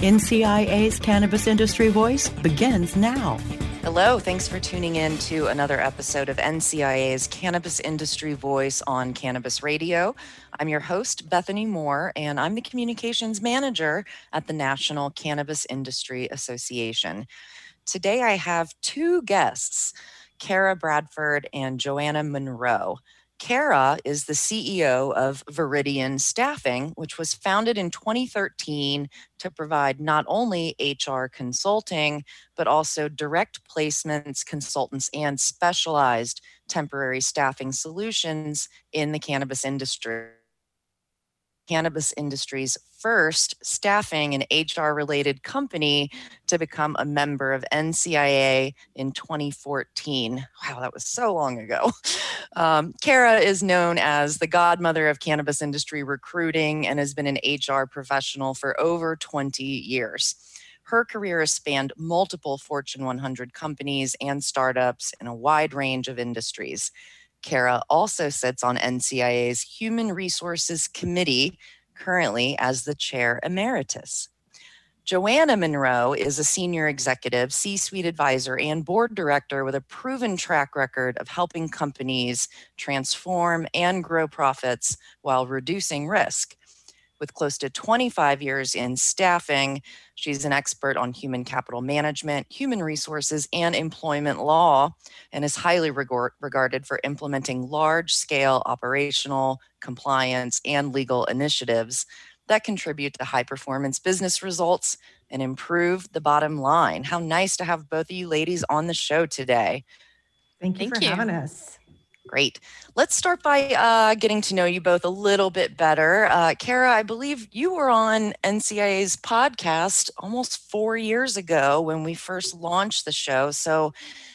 NCIA's Cannabis Industry Voice begins now. Hello, thanks for tuning in to another episode of NCIA's Cannabis Industry Voice on Cannabis Radio. I'm your host, Bethany Moore, and I'm the communications manager at the National Cannabis Industry Association. Today I have two guests, Kara Bradford and Joanna Monroe. Kara is the CEO of Viridian Staffing, which was founded in 2013 to provide not only HR consulting, but also direct placements, consultants, and specialized temporary staffing solutions in the cannabis industry cannabis industry's first staffing and HR related company to become a member of NCIA in 2014. Wow, that was so long ago. Um, Kara is known as the godmother of cannabis industry recruiting and has been an HR professional for over 20 years. Her career has spanned multiple Fortune 100 companies and startups in a wide range of industries. Kara also sits on NCIA's Human Resources Committee, currently as the chair emeritus. Joanna Monroe is a senior executive, C suite advisor, and board director with a proven track record of helping companies transform and grow profits while reducing risk. With close to 25 years in staffing, she's an expert on human capital management, human resources, and employment law, and is highly regard- regarded for implementing large scale operational, compliance, and legal initiatives that contribute to high performance business results and improve the bottom line. How nice to have both of you ladies on the show today. Thank you Thank for you. having us. Great. Let's start by uh, getting to know you both a little bit better. Uh, Kara, I believe you were on NCIA's podcast almost four years ago when we first launched the show. So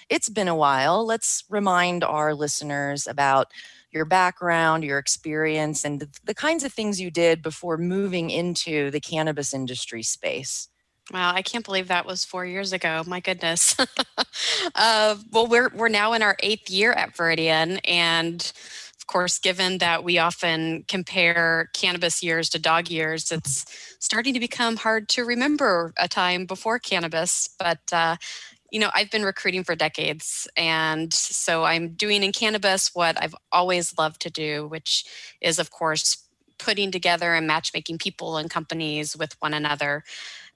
it's been a while. Let's remind our listeners about your background, your experience, and the, the kinds of things you did before moving into the cannabis industry space. Wow, I can't believe that was four years ago. My goodness. uh, well, we're we're now in our eighth year at Viridian, and of course, given that we often compare cannabis years to dog years, it's starting to become hard to remember a time before cannabis. But uh, you know, I've been recruiting for decades, and so I'm doing in cannabis what I've always loved to do, which is, of course, putting together and matchmaking people and companies with one another.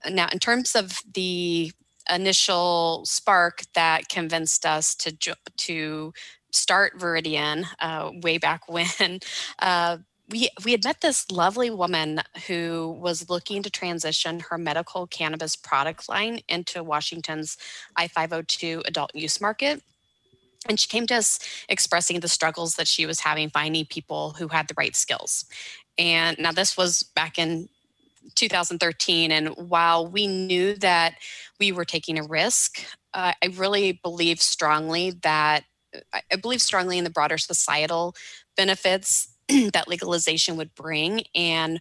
Now, in terms of the initial spark that convinced us to to start Viridian uh, way back when, uh, we we had met this lovely woman who was looking to transition her medical cannabis product line into Washington's I-502 adult use market. And she came to us expressing the struggles that she was having finding people who had the right skills. And now this was back in 2013. And while we knew that we were taking a risk, uh, I really believe strongly that I I believe strongly in the broader societal benefits that legalization would bring and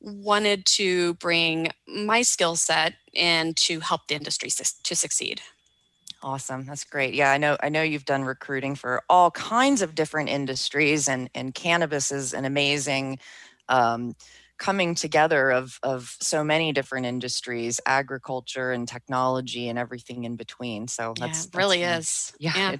wanted to bring my skill set in to help the industry to succeed. Awesome. That's great. Yeah, I know I know you've done recruiting for all kinds of different industries and and cannabis is an amazing um, coming together of of so many different industries, agriculture and technology and everything in between. So Yeah, that's it really that's nice. is. Yeah,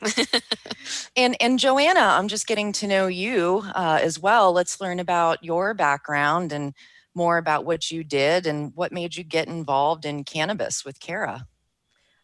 And and Joanna, I'm just getting to know you uh, as well. Let's learn about your background and more about what you did and what made you get involved in cannabis with Kara.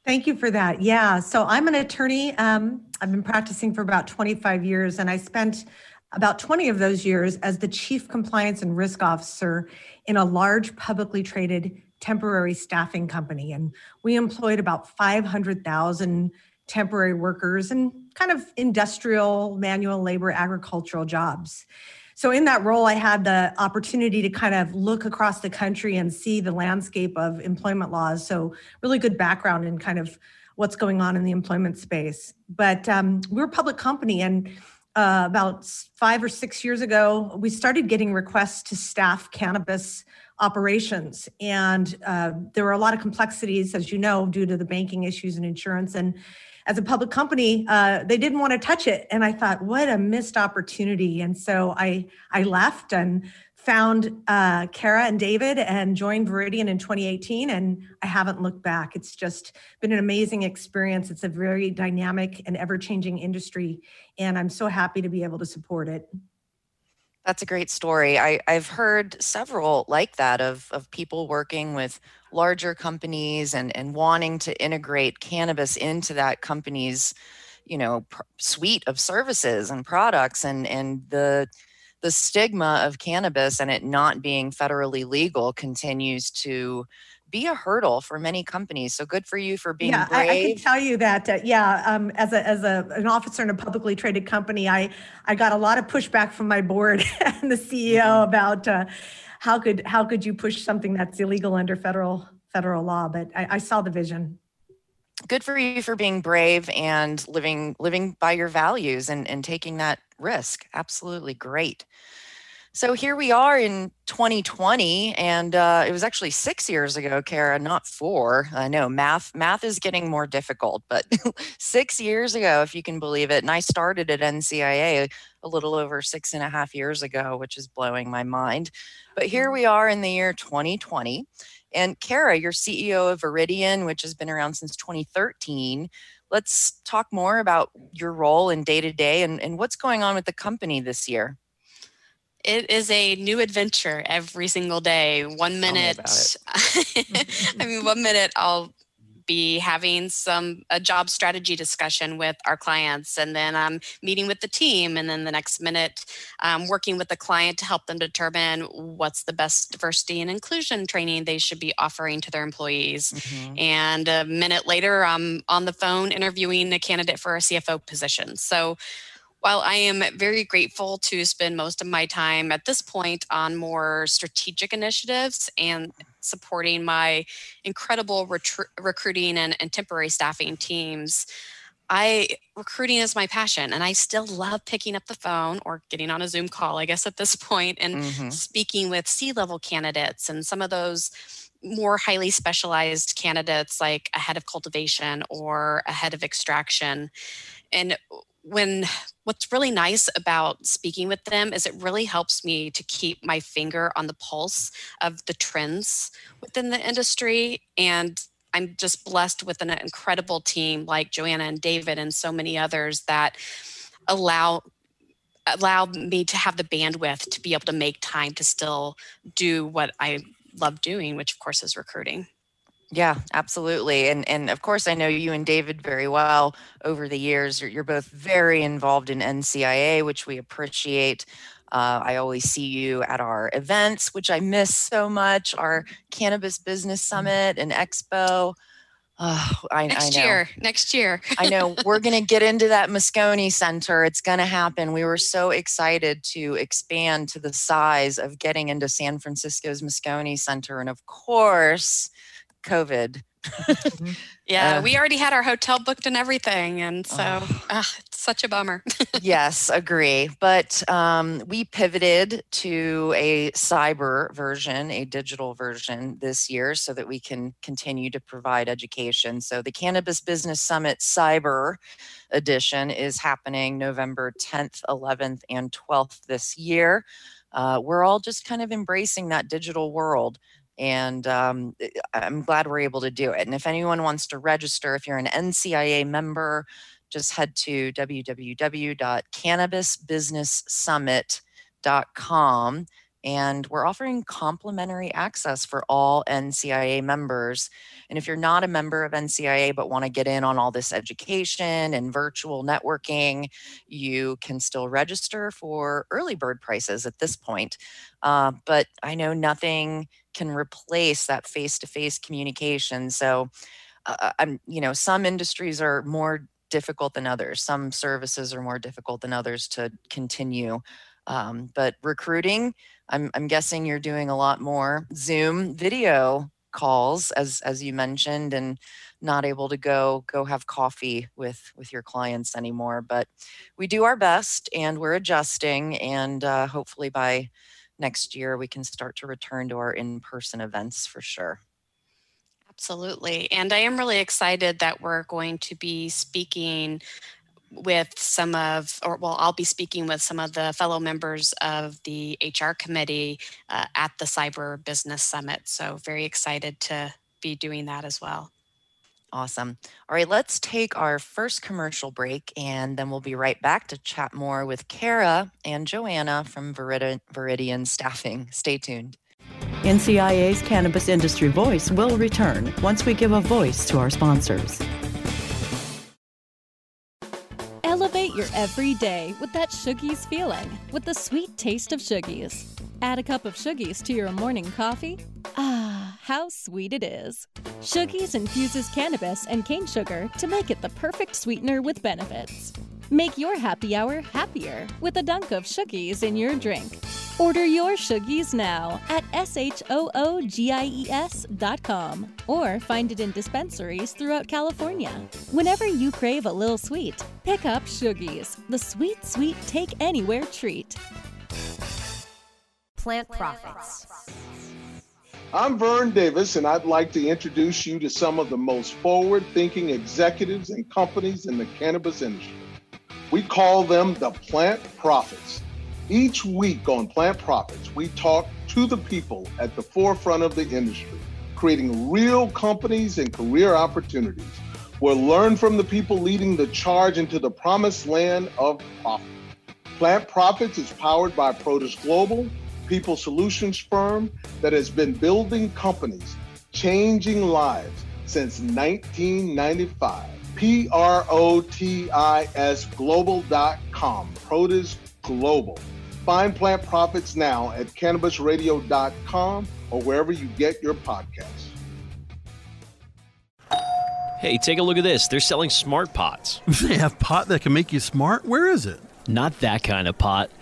Thank you for that. Yeah. So I'm an attorney. Um, I've been practicing for about 25 years, and I spent about 20 of those years as the chief compliance and risk officer in a large publicly traded temporary staffing company. And we employed about 500,000 temporary workers and kind of industrial, manual labor, agricultural jobs. so in that role, I had the opportunity to kind of look across the country and see the landscape of employment laws. So really good background in kind of what's going on in the employment space. But um, we're a public company, and uh, about five or six years ago, we started getting requests to staff cannabis operations. And uh, there were a lot of complexities, as you know, due to the banking issues and insurance. And as a public company, uh, they didn't want to touch it. And I thought, what a missed opportunity. And so I I left and found uh, Kara and David and joined Viridian in 2018. And I haven't looked back. It's just been an amazing experience. It's a very dynamic and ever changing industry. And I'm so happy to be able to support it. That's a great story. I, I've heard several like that of, of people working with larger companies and, and wanting to integrate cannabis into that company's, you know, pr- suite of services and products and, and the the stigma of cannabis and it not being federally legal continues to be a hurdle for many companies. So good for you for being yeah, brave. I, I can tell you that. Uh, yeah, um, as a as a an officer in a publicly traded company, I I got a lot of pushback from my board and the CEO mm-hmm. about uh, how could how could you push something that's illegal under federal federal law. But I, I saw the vision. Good for you for being brave and living living by your values and and taking that risk. Absolutely great. So here we are in 2020, and uh, it was actually six years ago, Kara, not four. I know math math is getting more difficult, but six years ago, if you can believe it, and I started at NCIA a little over six and a half years ago, which is blowing my mind. But here mm-hmm. we are in the year 2020, and Kara, you're CEO of Viridian, which has been around since 2013. Let's talk more about your role in day to day and what's going on with the company this year it is a new adventure every single day. One minute, I mean, one minute I'll be having some a job strategy discussion with our clients and then i'm meeting with the team and then the next minute um, working with the client to help them determine what's the best diversity and inclusion training they should be offering to their employees mm-hmm. and a minute later i'm on the phone interviewing a candidate for a cfo position so while I am very grateful to spend most of my time at this point on more strategic initiatives and supporting my incredible retru- recruiting and, and temporary staffing teams, I recruiting is my passion and I still love picking up the phone or getting on a Zoom call, I guess at this point, and mm-hmm. speaking with C-level candidates and some of those more highly specialized candidates like a head of cultivation or a head of extraction. And when what's really nice about speaking with them is it really helps me to keep my finger on the pulse of the trends within the industry. And i'm just blessed with an incredible team like joanna and david and so many others that allow allow me to have the bandwidth to be able to make time to still do what i love doing which of course is recruiting yeah, absolutely. And and of course I know you and David very well over the years. You're, you're both very involved in NCIA, which we appreciate. Uh, I always see you at our events, which I miss so much, our Cannabis Business mm. Summit and Expo. Oh, I, next I year, next year. I know we're going to get into that Moscone Center. It's going to happen. We were so excited to expand to the size of getting into San Francisco's Moscone Center. And of course, COVID. mm-hmm. Yeah, uh, we already had our hotel booked and everything. And so oh. uh, it's such a bummer. yes, agree. But um, we pivoted to a cyber version, a digital version this year so that we can continue to provide education. So the Cannabis Business Summit Cyber Edition is happening November 10th, 11th, and 12th this year. Uh, we're all just kind of embracing that digital world and um, eh, I'm glad we're able to do it. And if anyone wants to register, if you're an NCIA member, just head to www.cannabisbusinesssummit.com and we're offering complimentary access for all NCIA members. And if you're not a member of NCIA but want to get in on all this education and virtual networking, you can still register for early bird prices at this point. Uh, but I know nothing can replace that face-to-face communication. So, uh, I'm, you know, some industries are more difficult than others. Some services are more difficult than others to continue. Um, but recruiting, I'm, I'm guessing you're doing a lot more Zoom video calls as as you mentioned and not able to go go have coffee with with your clients anymore but we do our best and we're adjusting and uh, hopefully by next year we can start to return to our in-person events for sure. Absolutely and i am really excited that we're going to be speaking with some of, or well, I'll be speaking with some of the fellow members of the HR committee uh, at the Cyber Business Summit. So, very excited to be doing that as well. Awesome. All right, let's take our first commercial break and then we'll be right back to chat more with Kara and Joanna from Viridian, Viridian Staffing. Stay tuned. NCIA's Cannabis Industry Voice will return once we give a voice to our sponsors. Elevate your everyday with that Shoogies feeling with the sweet taste of Shoogies. Add a cup of Shoogies to your morning coffee. Ah, how sweet it is. Shoogies infuses cannabis and cane sugar to make it the perfect sweetener with benefits. Make your happy hour happier with a dunk of Shoogies in your drink. Order your Shoogies now at S-H-O-O-G-I-E-S.com or find it in dispensaries throughout California. Whenever you crave a little sweet, pick up Shoogies, the sweet, sweet take anywhere treat. Plant Profits. I'm Vern Davis, and I'd like to introduce you to some of the most forward thinking executives and companies in the cannabis industry. We call them the Plant Profits. Each week on Plant Profits, we talk to the people at the forefront of the industry, creating real companies and career opportunities. We'll learn from the people leading the charge into the promised land of profit. Plant Profits is powered by Protis Global, people solutions firm that has been building companies, changing lives since 1995. P R O T I S global.com. Protis Global. Find Plant Profits now at cannabisradio.com or wherever you get your podcasts. Hey, take a look at this. They're selling smart pots. They have pot that can make you smart? Where is it? Not that kind of pot.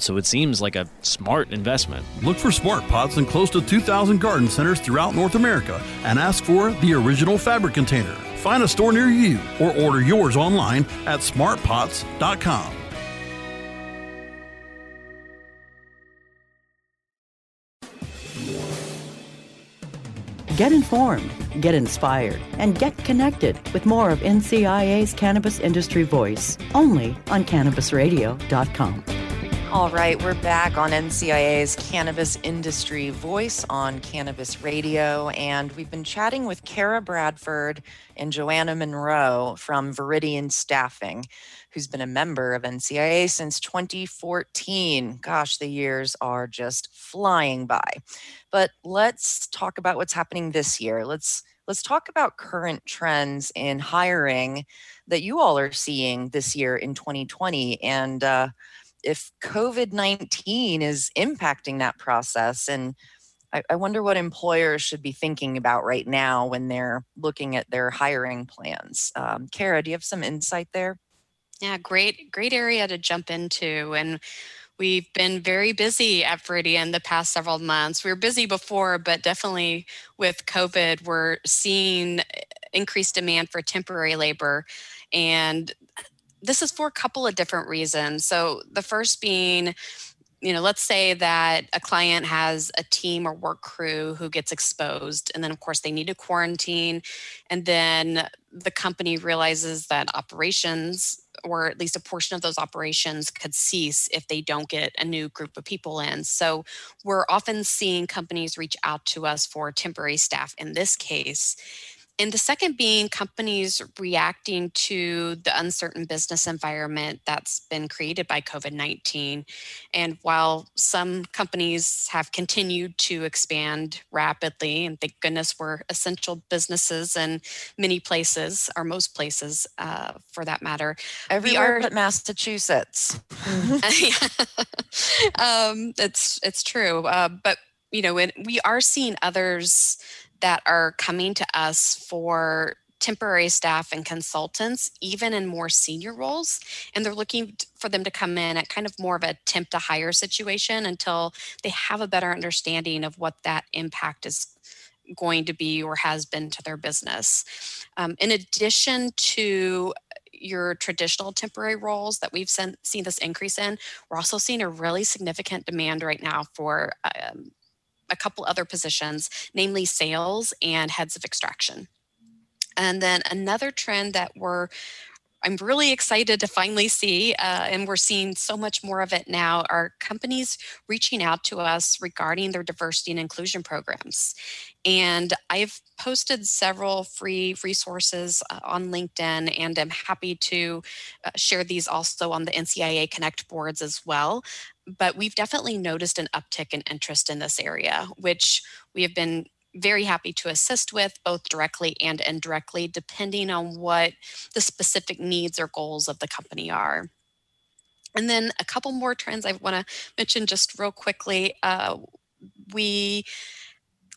so it seems like a smart investment. Look for smart pots in close to 2,000 garden centers throughout North America and ask for the original fabric container. Find a store near you or order yours online at smartpots.com. Get informed, get inspired, and get connected with more of NCIA's Cannabis Industry Voice only on CannabisRadio.com. All right, we're back on NCIA's Cannabis Industry Voice on Cannabis Radio, and we've been chatting with Kara Bradford and Joanna Monroe from Viridian Staffing, who's been a member of NCIA since 2014. Gosh, the years are just flying by. But let's talk about what's happening this year. Let's let's talk about current trends in hiring that you all are seeing this year in 2020 and uh, if COVID 19 is impacting that process. And I, I, wonder what employers should be thinking about right now when they're looking at their hiring plans. Um, Kara, do you have some insight there? Yeah, great, great area to jump into. And we've been very busy at Viridian the past several months. We were busy before, but definitely with COVID, we're seeing increased demand for temporary labor. And this is for a couple of different reasons. So the first being, you know, let's say that a client has a team or work crew who gets exposed, and then of course they need to quarantine, and then the company realizes that operations or at least a portion of those operations could cease if they don't get a new group of people in. So we're often seeing companies reach out to us for temporary staff in this case and the second being companies reacting to the uncertain business environment that's been created by COVID 19. And while some companies have continued to expand rapidly, and thank goodness we're essential businesses in many places, or most places uh, for that matter, everywhere are, but Massachusetts. um, it's, it's true. Uh, but you know, we are seeing others that are coming to us for temporary staff and consultants, even in more senior roles. And they're looking for them to come in at kind of more of a temp to hire situation until they have a better understanding of what that impact is going to be or has been to their business. Um, in addition to your traditional temporary roles that we've seen, seen this increase in, we're also seeing a really significant demand right now for um, a couple other positions, namely sales and heads of extraction. And then another trend that we're I'm really excited to finally see, uh, and we're seeing so much more of it now, are companies reaching out to us regarding their diversity and inclusion programs. And I've posted several free resources uh, on LinkedIn, and I'm happy to uh, share these also on the NCIA Connect boards as well but we've definitely noticed an uptick in interest in this area, which we have been very happy to assist with both directly and indirectly, depending on what the specific needs or goals of the company are. And then a couple more trends I want to mention just real quickly. Uh, we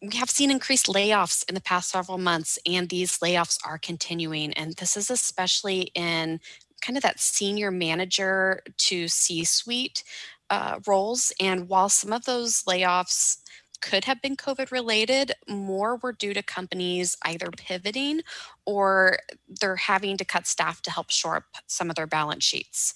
we have seen increased layoffs in the past several months, and these layoffs are continuing. And this is especially in kind of that senior manager to C suite uh, roles. And while some of those layoffs could have been COVID related, more were due to companies either pivoting or they're having to cut staff to help shore up some of their balance sheets.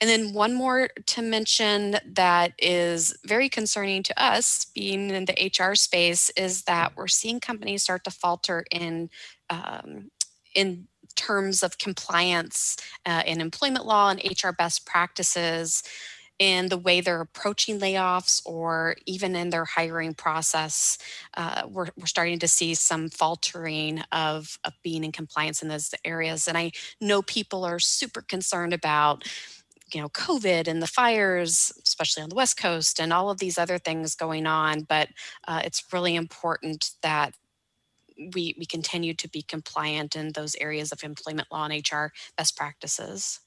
And then one more to mention that is very concerning to us, being in the HR space, is that we're seeing companies start to falter in um, in terms of compliance uh, in employment law and HR best practices in the way they're approaching layoffs or even in their hiring process. Uh, we're, we're starting to see some faltering of, of being in compliance in those areas. And I know people are super concerned about you know covid and the fires especially on the west coast and all of these other things going on but uh, it's really important that we we continue to be compliant in those areas of employment law and hr best practices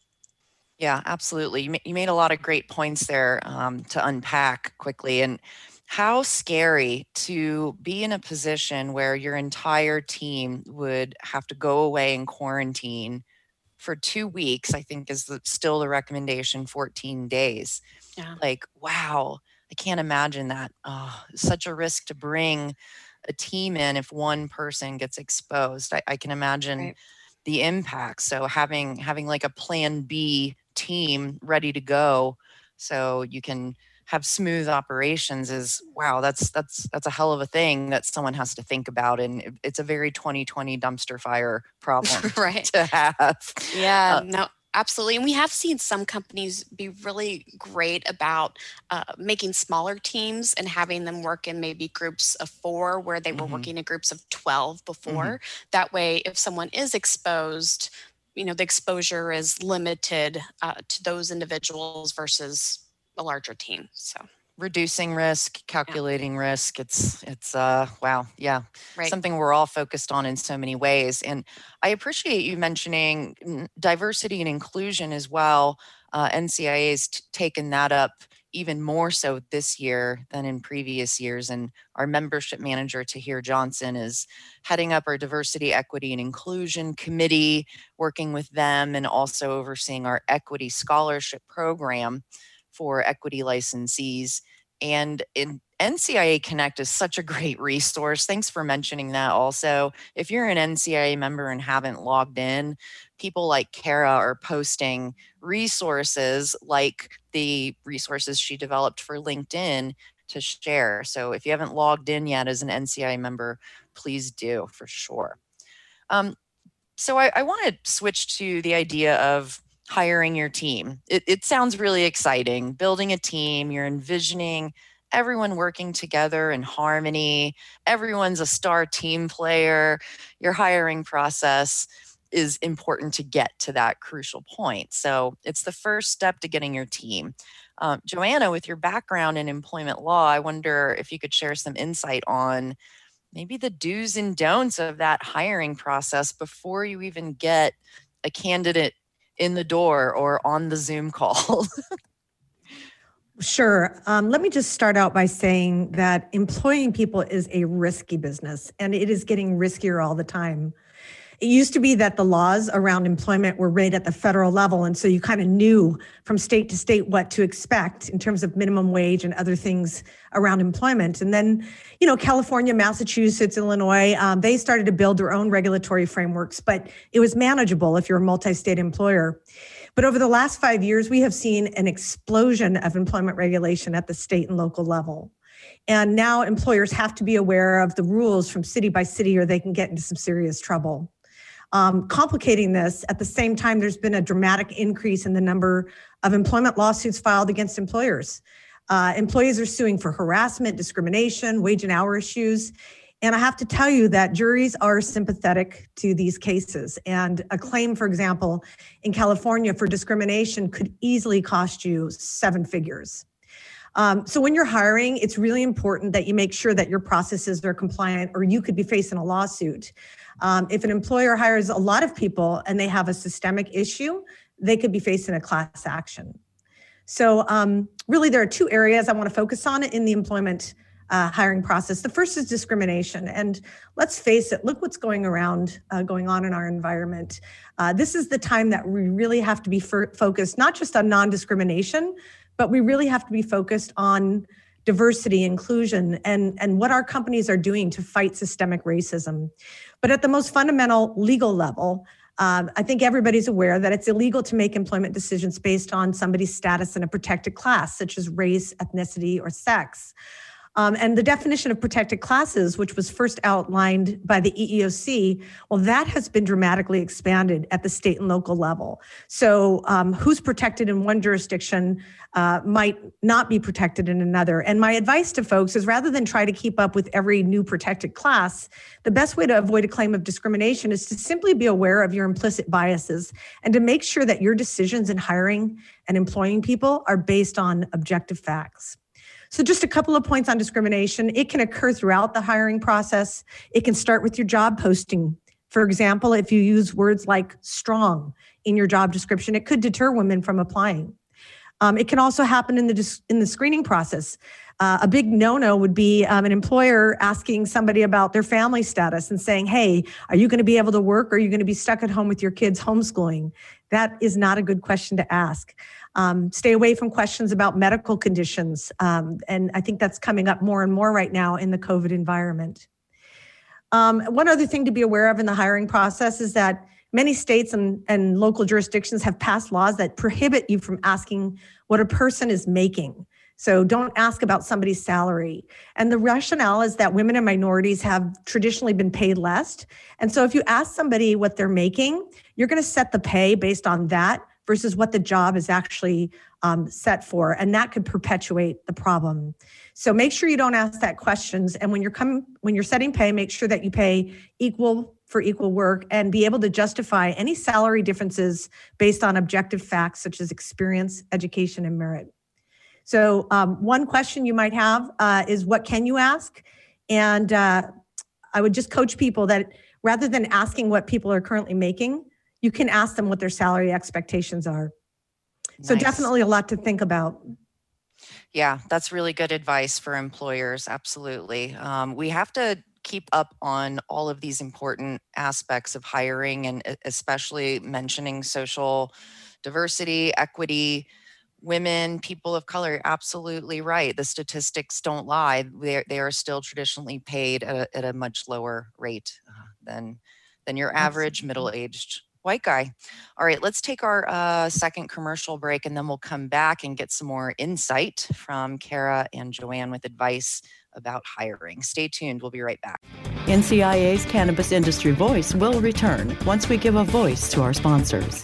yeah, absolutely. You, you made a lot of great points there um, to unpack quickly. And how scary to be in a position where your entire team would have to go away and quarantine for two weeks, I think is the, still the recommendation 14 days. Yeah. Like, wow, I can't imagine that. Oh, such a risk to bring a team in if one person gets exposed. I, I can imagine. Right the impact so having having like a plan b team ready to go so you can have smooth operations is wow that's that's that's a hell of a thing that someone has to think about and it's a very 2020 dumpster fire problem right to have yeah uh, no absolutely and we have seen some companies be really great about uh, making smaller teams and having them work in maybe groups of four where they were mm-hmm. working in groups of 12 before mm-hmm. that way if someone is exposed you know the exposure is limited uh, to those individuals versus a larger team so reducing risk calculating yeah. risk it's it's uh wow yeah right. something we're all focused on in so many ways and i appreciate you mentioning diversity and inclusion as well uh, ncia's t- taken that up even more so this year than in previous years. And our membership manager, Tahir Johnson, is heading up our diversity, equity, and inclusion committee, working with them and also overseeing our equity scholarship program for equity licensees. And in NCIA Connect is such a great resource. Thanks for mentioning that also. If you're an NCIA member and haven't logged in, people like Kara are posting resources like the resources she developed for LinkedIn to share. So if you haven't logged in yet as an NCI member, please do for sure. Um, so I, I want to switch to the idea of hiring your team. It, it sounds really exciting. Building a team, you're envisioning everyone working together in harmony. Everyone's a star team player. Your hiring process is important to get to that crucial point. So it's the first step to getting your team. Um, Joanna, with your background in employment law, I wonder if you could share some insight on maybe the do's and don'ts of that hiring process before you even get a candidate in the door or on the Zoom call. Sure. Um, let me just start out by saying that employing people is a risky business and it is getting riskier all the time. It used to be that the laws around employment were made at the federal level. And so you kind of knew from state to state what to expect in terms of minimum wage and other things around employment. And then, you know, California, Massachusetts, Illinois, um, they started to build their own regulatory frameworks, but it was manageable if you're a multi state employer. But over the last five years, we have seen an explosion of employment regulation at the state and local level. And now employers have to be aware of the rules from city by city or they can get into some serious trouble. Um, complicating this, at the same time, there's been a dramatic increase in the number of employment lawsuits filed against employers. Uh, employees are suing for harassment, discrimination, wage and hour issues. And I have to tell you that juries are sympathetic to these cases. And a claim, for example, in California for discrimination could easily cost you seven figures. Um, so when you're hiring, it's really important that you make sure that your processes are compliant, or you could be facing a lawsuit. Um, if an employer hires a lot of people and they have a systemic issue, they could be facing a class action. So um, really, there are two areas I want to focus on in the employment uh, hiring process. The first is discrimination, and let's face it. Look what's going around, uh, going on in our environment. Uh, this is the time that we really have to be focused, not just on non-discrimination, but we really have to be focused on diversity, inclusion, and and what our companies are doing to fight systemic racism. But at the most fundamental legal level. Um, I think everybody's aware that it's illegal to make employment decisions based on somebody's status in a protected class, such as race, ethnicity, or sex. Um, and the definition of protected classes, which was first outlined by the EEOC, well, that has been dramatically expanded at the state and local level. So, um, who's protected in one jurisdiction uh, might not be protected in another. And my advice to folks is rather than try to keep up with every new protected class, the best way to avoid a claim of discrimination is to simply be aware of your implicit biases and to make sure that your decisions in hiring and employing people are based on objective facts. So, just a couple of points on discrimination. It can occur throughout the hiring process. It can start with your job posting. For example, if you use words like strong in your job description, it could deter women from applying. Um, it can also happen in the in the screening process. Uh, a big no-no would be um, an employer asking somebody about their family status and saying, "Hey, are you going to be able to work? Or are you going to be stuck at home with your kids homeschooling?" That is not a good question to ask. Um, stay away from questions about medical conditions. Um, and I think that's coming up more and more right now in the COVID environment. Um, one other thing to be aware of in the hiring process is that many states and, and local jurisdictions have passed laws that prohibit you from asking what a person is making. So don't ask about somebody's salary. And the rationale is that women and minorities have traditionally been paid less. And so if you ask somebody what they're making, you're going to set the pay based on that versus what the job is actually um, set for. And that could perpetuate the problem. So make sure you don't ask that questions. And when you're coming, when you're setting pay, make sure that you pay equal for equal work and be able to justify any salary differences based on objective facts such as experience, education, and merit. So um, one question you might have uh, is what can you ask? And uh, I would just coach people that rather than asking what people are currently making, you can ask them what their salary expectations are. Nice. So definitely a lot to think about. Yeah, that's really good advice for employers. Absolutely. Um, we have to keep up on all of these important aspects of hiring and especially mentioning social diversity, equity, women, people of color, absolutely right. The statistics don't lie. They, they are still traditionally paid at a, at a much lower rate uh, than, than your average middle aged white guy. All right, let's take our uh, second commercial break and then we'll come back and get some more insight from Kara and Joanne with advice about hiring. Stay tuned, we'll be right back. NCIA's Cannabis Industry Voice will return once we give a voice to our sponsors.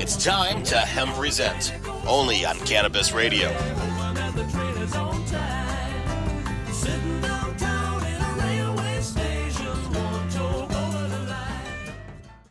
It's time to Hemp Present, only on Cannabis Radio.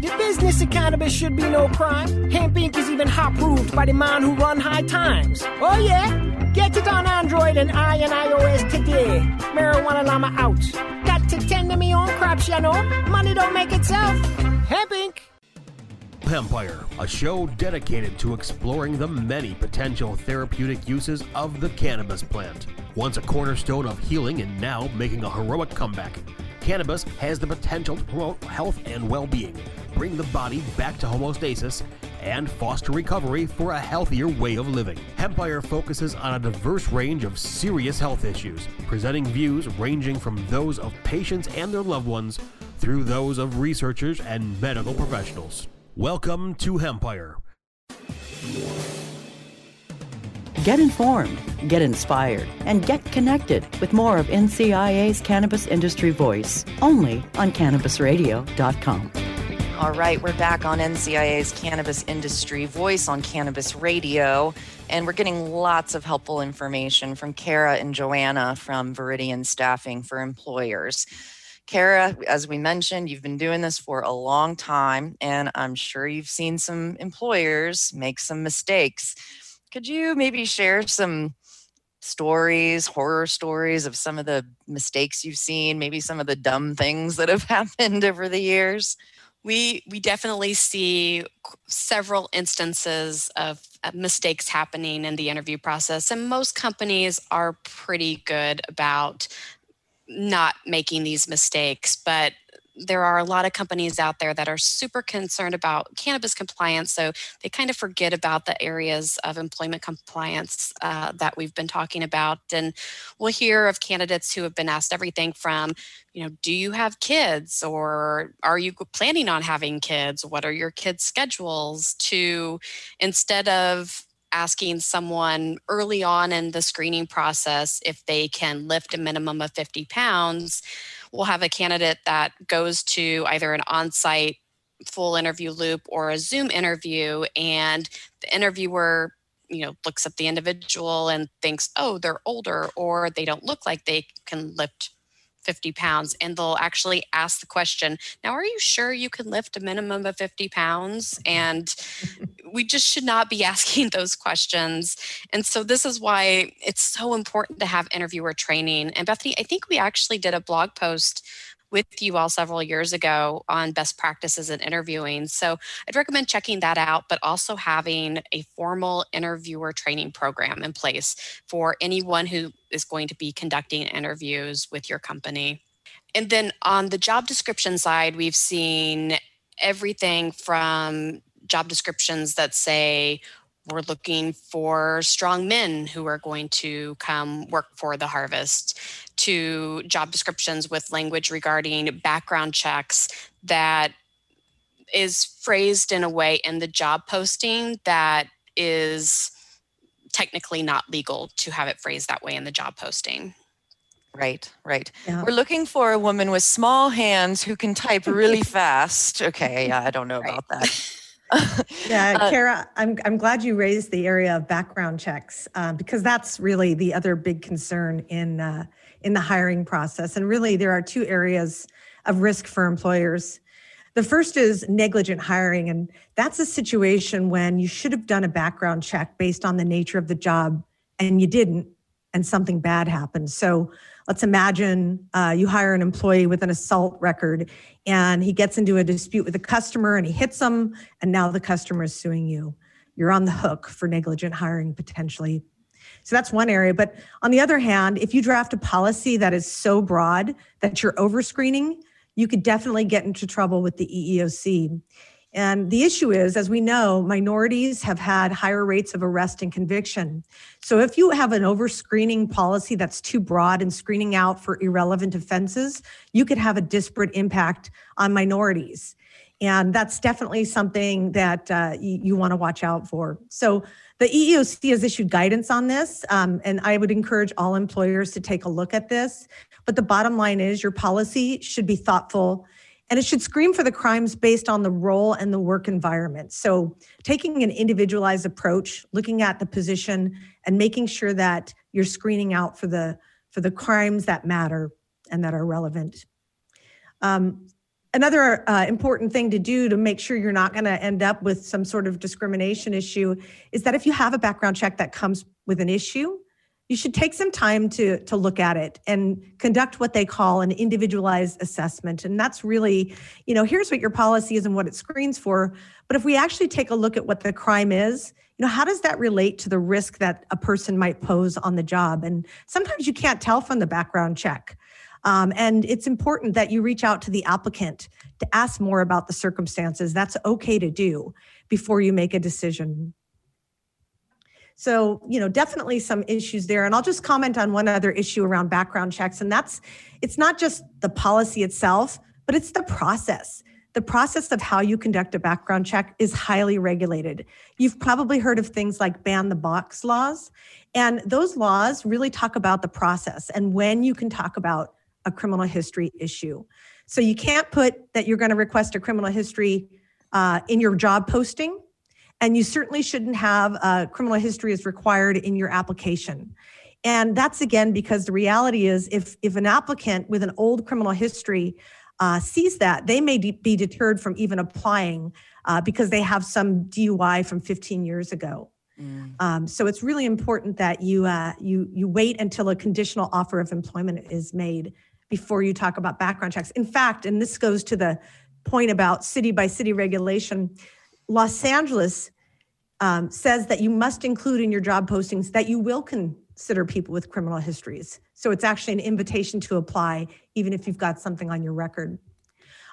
The business of cannabis should be no crime. Hempire is even hot proved by the man who run high times. Oh yeah? Get it on Android and I and iOS today. Marijuana Llama out. Got to tend to me own crops, you know. Money don't make itself. Hemp Inc. Empire, a show dedicated to exploring the many potential therapeutic uses of the cannabis plant. Once a cornerstone of healing and now making a heroic comeback, cannabis has the potential to promote health and well being, bring the body back to homeostasis, and foster recovery for a healthier way of living. Empire focuses on a diverse range of serious health issues, presenting views ranging from those of patients and their loved ones through those of researchers and medical professionals. Welcome to Empire. Get informed, get inspired, and get connected with more of NCIA's Cannabis Industry Voice only on CannabisRadio.com. All right, we're back on NCIA's Cannabis Industry Voice on Cannabis Radio, and we're getting lots of helpful information from Kara and Joanna from Viridian Staffing for Employers. Kara, as we mentioned, you've been doing this for a long time, and I'm sure you've seen some employers make some mistakes. Could you maybe share some stories, horror stories of some of the mistakes you've seen, maybe some of the dumb things that have happened over the years? We we definitely see several instances of mistakes happening in the interview process, and most companies are pretty good about not making these mistakes. But there are a lot of companies out there that are super concerned about cannabis compliance. So they kind of forget about the areas of employment compliance uh, that we've been talking about. And we'll hear of candidates who have been asked everything from, you know, do you have kids or are you planning on having kids? What are your kids' schedules? To instead of asking someone early on in the screening process if they can lift a minimum of 50 pounds we'll have a candidate that goes to either an on site full interview loop or a Zoom interview, and the interviewer you know looks at the individual and thinks oh they're older or they don't look like they can lift 50 pounds and they'll actually ask the question now are you sure you can lift a minimum of 50 pounds? And we just should not be asking those questions. And so this is why it's so important to have interviewer training. And bethany i think we actually did a blog post with you all several years ago on best practices in interviewing. So I'd recommend checking that out, but also having a formal interviewer training program in place for anyone who is going to be conducting interviews with your company. And then on the job description side, we've seen everything from job descriptions that say we're looking for strong men who are going to come work for the harvest to job descriptions with language regarding background checks that is phrased in a way in the job posting that is technically not legal to have it phrased that way in the job posting. Right, right. Yeah. We're looking for a woman with small hands who can type really fast. Okay, yeah, I don't know right. about that. yeah, uh, Kara, I'm I'm glad you raised the area of background checks uh, because that's really the other big concern in uh, in the hiring process. And really, there are two areas of risk for employers. The first is negligent hiring. And that's a situation when you should have done a background check based on the nature of the job and you didn't, and something bad happened. So let's imagine uh, you hire an employee with an assault record and he gets into a dispute with a customer and he hits them, and now the customer is suing you. You're on the hook for negligent hiring potentially. So that's one area. But on the other hand, if you draft a policy that is so broad that you're over screening, you could definitely get into trouble with the EEOC. And the issue is, as we know, minorities have had higher rates of arrest and conviction. So if you have an overscreening policy that's too broad and screening out for irrelevant offenses, you could have a disparate impact on minorities. And that's definitely something that uh, you, you want to watch out for. So the EEOC has issued guidance on this, um, and I would encourage all employers to take a look at this. But the bottom line is your policy should be thoughtful and it should screen for the crimes based on the role and the work environment. So, taking an individualized approach, looking at the position and making sure that you're screening out for the for the crimes that matter and that are relevant. Um, another uh, important thing to do to make sure you're not going to end up with some sort of discrimination issue is that if you have a background check that comes with an issue, you should take some time to to look at it and conduct what they call an individualized assessment. And that's really you know here's what your policy is and what it screens for. But if we actually take a look at what the crime is you know how does that relate to the risk that a person might pose on the job? And sometimes you can't tell from the background check um, and it's important that you reach out to the applicant to ask more about the circumstances that's okay to do before you make a decision so, you know, definitely some issues there. And I'll just comment on one other issue around background checks. And that's it's not just the policy itself, but it's the process. The process of how you conduct a background check is highly regulated. You've probably heard of things like ban the box laws. And those laws really talk about the process and when you can talk about a criminal history issue. So you can't put that you're going to request a criminal history uh, in your job posting and you certainly shouldn't have a criminal history as required in your application. And that's again because the reality is if if an applicant with an old criminal history uh, sees that, they may de- be deterred from even applying uh, because they have some DUI from 15 years ago. Mm. Um, so it's really important that you uh, you you wait until a conditional offer of employment is made before you talk about background checks. In fact, and this goes to the point about city by city regulation. Los Angeles um, says that you must include in your job postings that you will consider people with criminal histories. So it's actually an invitation to apply, even if you've got something on your record.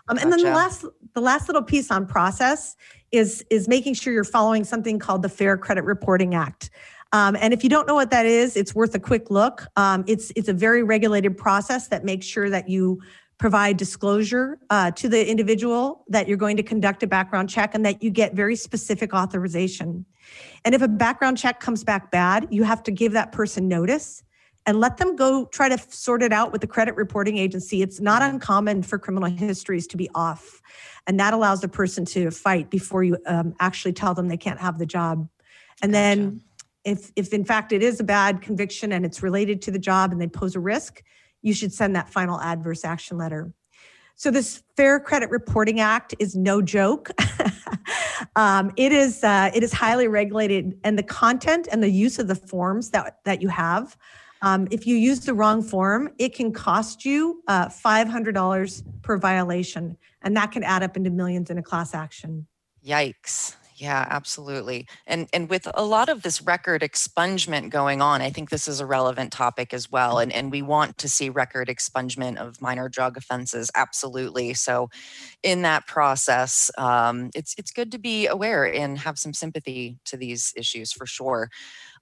Um, and then the last, the last little piece on process is is making sure you're following something called the Fair Credit Reporting Act. Um, and if you don't know what that is, it's worth a quick look. Um, it's it's a very regulated process that makes sure that you provide disclosure uh, to the individual that you're going to conduct a background check and that you get very specific authorization. And if a background check comes back bad, you have to give that person notice and let them go try to sort it out with the credit reporting agency. It's not uncommon for criminal histories to be off. And that allows the person to fight before you um, actually tell them they can't have the job. And gotcha. then if, if in fact it is a bad conviction and it's related to the job and they pose a risk, you should send that final adverse action letter. So this Fair Credit Reporting Act is no joke. um, it is uh, it is highly regulated, and the content and the use of the forms that that you have. Um, if you use the wrong form, it can cost you uh, $500 per violation, and that can add up into millions in a class action. Yikes. Yeah, absolutely. And and with a lot of this record expungement going on, I think this is a relevant topic as well. And and we want to see record expungement of minor drug offenses, absolutely. So, in that process, um, it's it's good to be aware and have some sympathy to these issues for sure.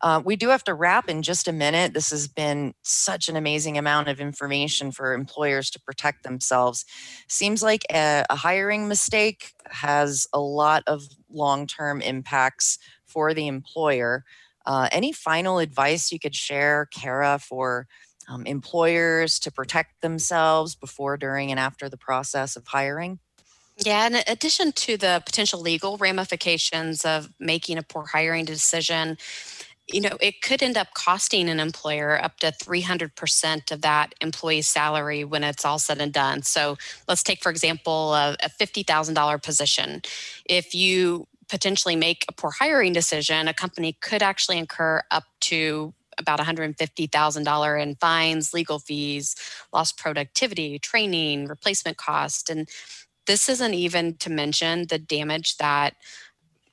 Uh, we do have to wrap in just a minute. This has been such an amazing amount of information for employers to protect themselves. Seems like a, a hiring mistake has a lot of long term impacts for the employer. Uh, any final advice you could share, Kara, for um, employers to protect themselves before, during, and after the process of hiring? Yeah, in addition to the potential legal ramifications of making a poor hiring decision, you know, it could end up costing an employer up to 300% of that employee's salary when it's all said and done. So let's take, for example, a, a $50,000 position. If you potentially make a poor hiring decision, a company could actually incur up to about $150,000 in fines, legal fees, lost productivity, training, replacement cost. And this isn't even to mention the damage that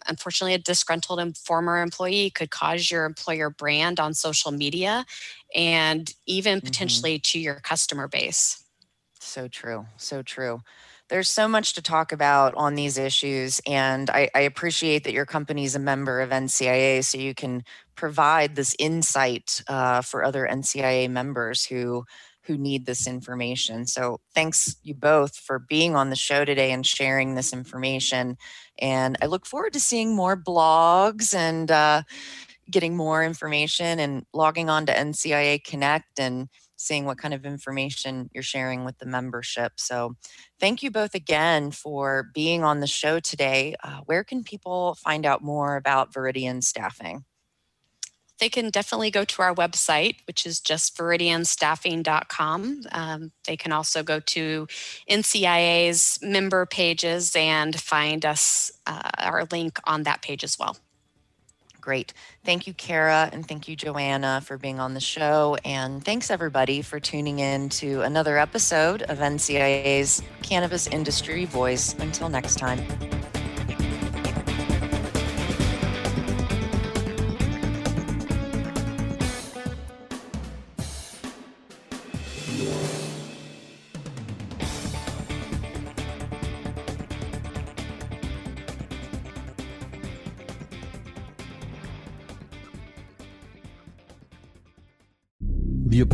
unfortunately a disgruntled former employee could cause your employer brand on social media and even mm-hmm. potentially to your customer base. So true. So true. There's so much to talk about on these issues, and I, I appreciate that your company is a member of NCIA, so you can provide this insight uh, for other NCIA members who who need this information. So thanks you both for being on the show today and sharing this information. And I look forward to seeing more blogs and uh, getting more information and logging on to NCIA Connect and seeing what kind of information you're sharing with the membership. So, thank you both again for being on the show today. Uh, where can people find out more about Viridian staffing? They can definitely go to our website, which is just viridianstaffing.com. Um, they can also go to NCIA's member pages and find us, uh, our link on that page as well. Great. Thank you, Kara, and thank you, Joanna, for being on the show. And thanks, everybody, for tuning in to another episode of NCIA's Cannabis Industry Voice. Until next time.